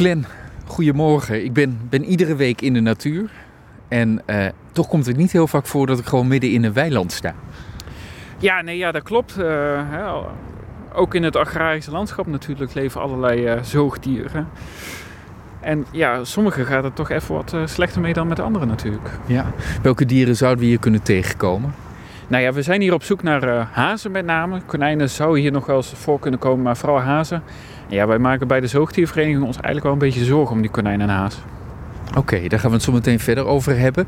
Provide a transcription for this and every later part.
Glenn, goedemorgen. Ik ben, ben iedere week in de natuur. En uh, toch komt het niet heel vaak voor dat ik gewoon midden in een weiland sta. Ja, nee, ja dat klopt. Uh, hè, ook in het agrarische landschap natuurlijk leven allerlei uh, zoogdieren. En ja, sommige gaat het toch even wat slechter mee dan met andere natuurlijk. Ja. Welke dieren zouden we hier kunnen tegenkomen? Nou ja, we zijn hier op zoek naar uh, hazen met name. Konijnen zouden hier nog wel eens voor kunnen komen, maar vooral hazen. En ja, wij maken bij de zoogdiervereniging ons eigenlijk wel een beetje zorgen om die konijnen en hazen. Oké, daar gaan we het zo meteen verder over hebben.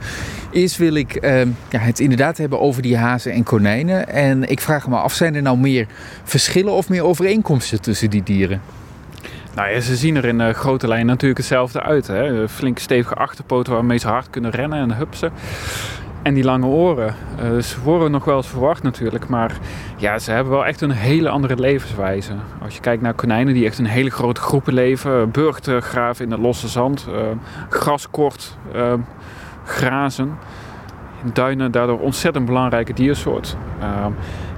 Eerst wil ik uh, ja, het inderdaad hebben over die hazen en konijnen. En ik vraag me af, zijn er nou meer verschillen of meer overeenkomsten tussen die dieren? Nou ja, ze zien er in uh, grote lijnen natuurlijk hetzelfde uit. Hè? Flinke stevige achterpoten waarmee ze hard kunnen rennen en hupsen. En die lange oren. Ze worden nog wel eens verwacht natuurlijk. Maar ja, ze hebben wel echt een hele andere levenswijze. Als je kijkt naar konijnen die echt in hele grote groepen leven. Burgten graven in het losse zand. Uh, gras kort uh, grazen. Duinen daardoor ontzettend belangrijke diersoort.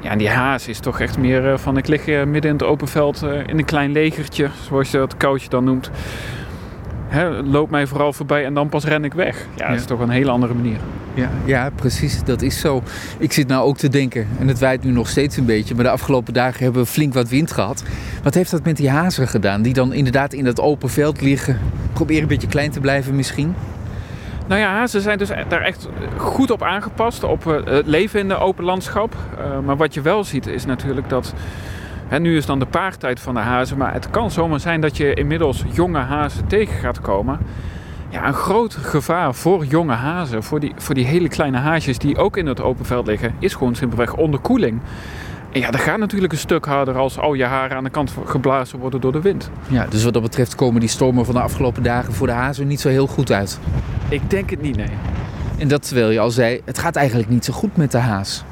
ja, en die haas is toch echt meer van ik lig midden in het open veld in een klein legertje. Zoals je dat koudje dan noemt hè, loop mij vooral voorbij en dan pas ren ik weg. Ja, dat is toch een hele andere manier. Ja, ja, precies. Dat is zo. Ik zit nou ook te denken, en het waait nu nog steeds een beetje, maar de afgelopen dagen hebben we flink wat wind gehad. Wat heeft dat met die hazen gedaan? Die dan inderdaad in dat open veld liggen. Proberen een beetje klein te blijven misschien? Nou ja, ze zijn dus daar echt goed op aangepast, op eh, het leven in de open landschap. Uh, maar wat je wel ziet is natuurlijk dat He, nu is dan de paartijd van de hazen, maar het kan zomaar zijn dat je inmiddels jonge hazen tegen gaat komen. Ja, een groot gevaar voor jonge hazen, voor die, voor die hele kleine haasjes die ook in het open veld liggen, is gewoon simpelweg onderkoeling. En ja, dat gaat natuurlijk een stuk harder als al je haren aan de kant geblazen worden door de wind. Ja, dus wat dat betreft komen die stormen van de afgelopen dagen voor de hazen niet zo heel goed uit. Ik denk het niet, nee. En dat terwijl je al zei, het gaat eigenlijk niet zo goed met de haas.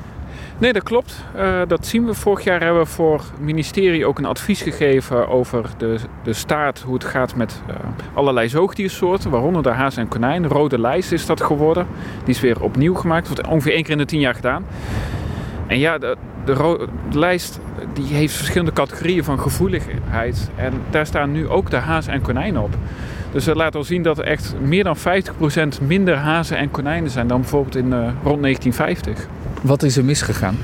Nee, dat klopt. Uh, dat zien we. Vorig jaar hebben we voor het ministerie ook een advies gegeven over de, de staat, hoe het gaat met uh, allerlei zoogdiersoorten, waaronder de haas en konijn. De rode lijst is dat geworden. Die is weer opnieuw gemaakt, wordt ongeveer één keer in de tien jaar gedaan. En ja, de, de, de, lijst die heeft verschillende categorieën van gevoeligheid. En daar staan nu ook de haas en konijnen op. Dus dat laat al zien dat er echt meer dan 50% minder hazen en konijnen zijn dan bijvoorbeeld in uh, rond 1950. Wat is er misgegaan?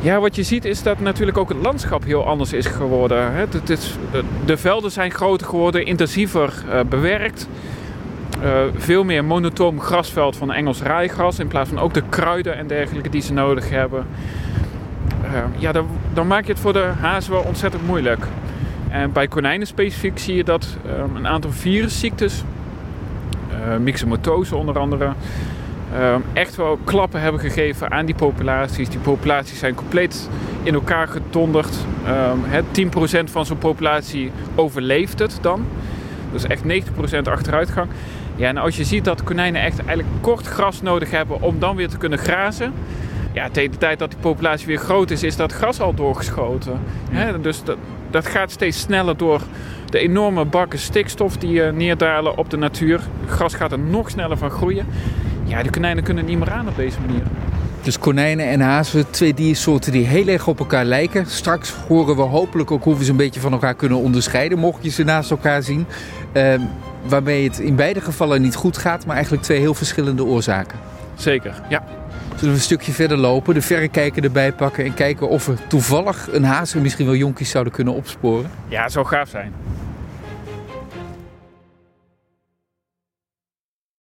Ja, wat je ziet is dat natuurlijk ook het landschap heel anders is geworden. Het, is, de velden zijn groter geworden, intensiever uh, bewerkt. Uh, veel meer monotoom grasveld van Engels rijgras in plaats van ook de kruiden en dergelijke die ze nodig hebben. Uh, ja, dan, dan, maak je het voor de hazen wel ontzettend moeilijk. En bij konijnen specifiek zie je dat een aantal virusziektes, myxomatose onder andere, Ehm, echt wel klappen hebben gegeven aan die populaties. Die populaties zijn compleet in elkaar gedonderd. Um, ehm, 10% van zo'n populatie overleeft het dan. Dus echt 90% achteruitgang. Ja, en als je ziet dat konijnen echt eigenlijk kort gras nodig hebben om dan weer te kunnen grazen. Ja, tegen de tijd dat die populatie weer groot is, is dat gras al doorgeschoten. dus dat, dat gaat steeds sneller door de enorme bakken stikstof die uh, neerdalen op de natuur. Gras gaat er nog sneller van groeien. Ja, de konijnen kunnen niet meer aan op deze manier. Dus konijnen en hazen, twee diersoorten die heel erg op elkaar lijken. Straks horen we hopelijk ook hoe we ze een beetje van elkaar kunnen onderscheiden, mocht je ze naast elkaar zien. Uh, waarmee het in beide gevallen niet goed gaat, maar eigenlijk twee heel verschillende oorzaken. Zeker, ja. Zullen we een stukje verder lopen, de verrekijker erbij pakken en kijken of we toevallig een haas en misschien wel jonkies zouden kunnen opsporen? Ja, het zou gaaf zijn.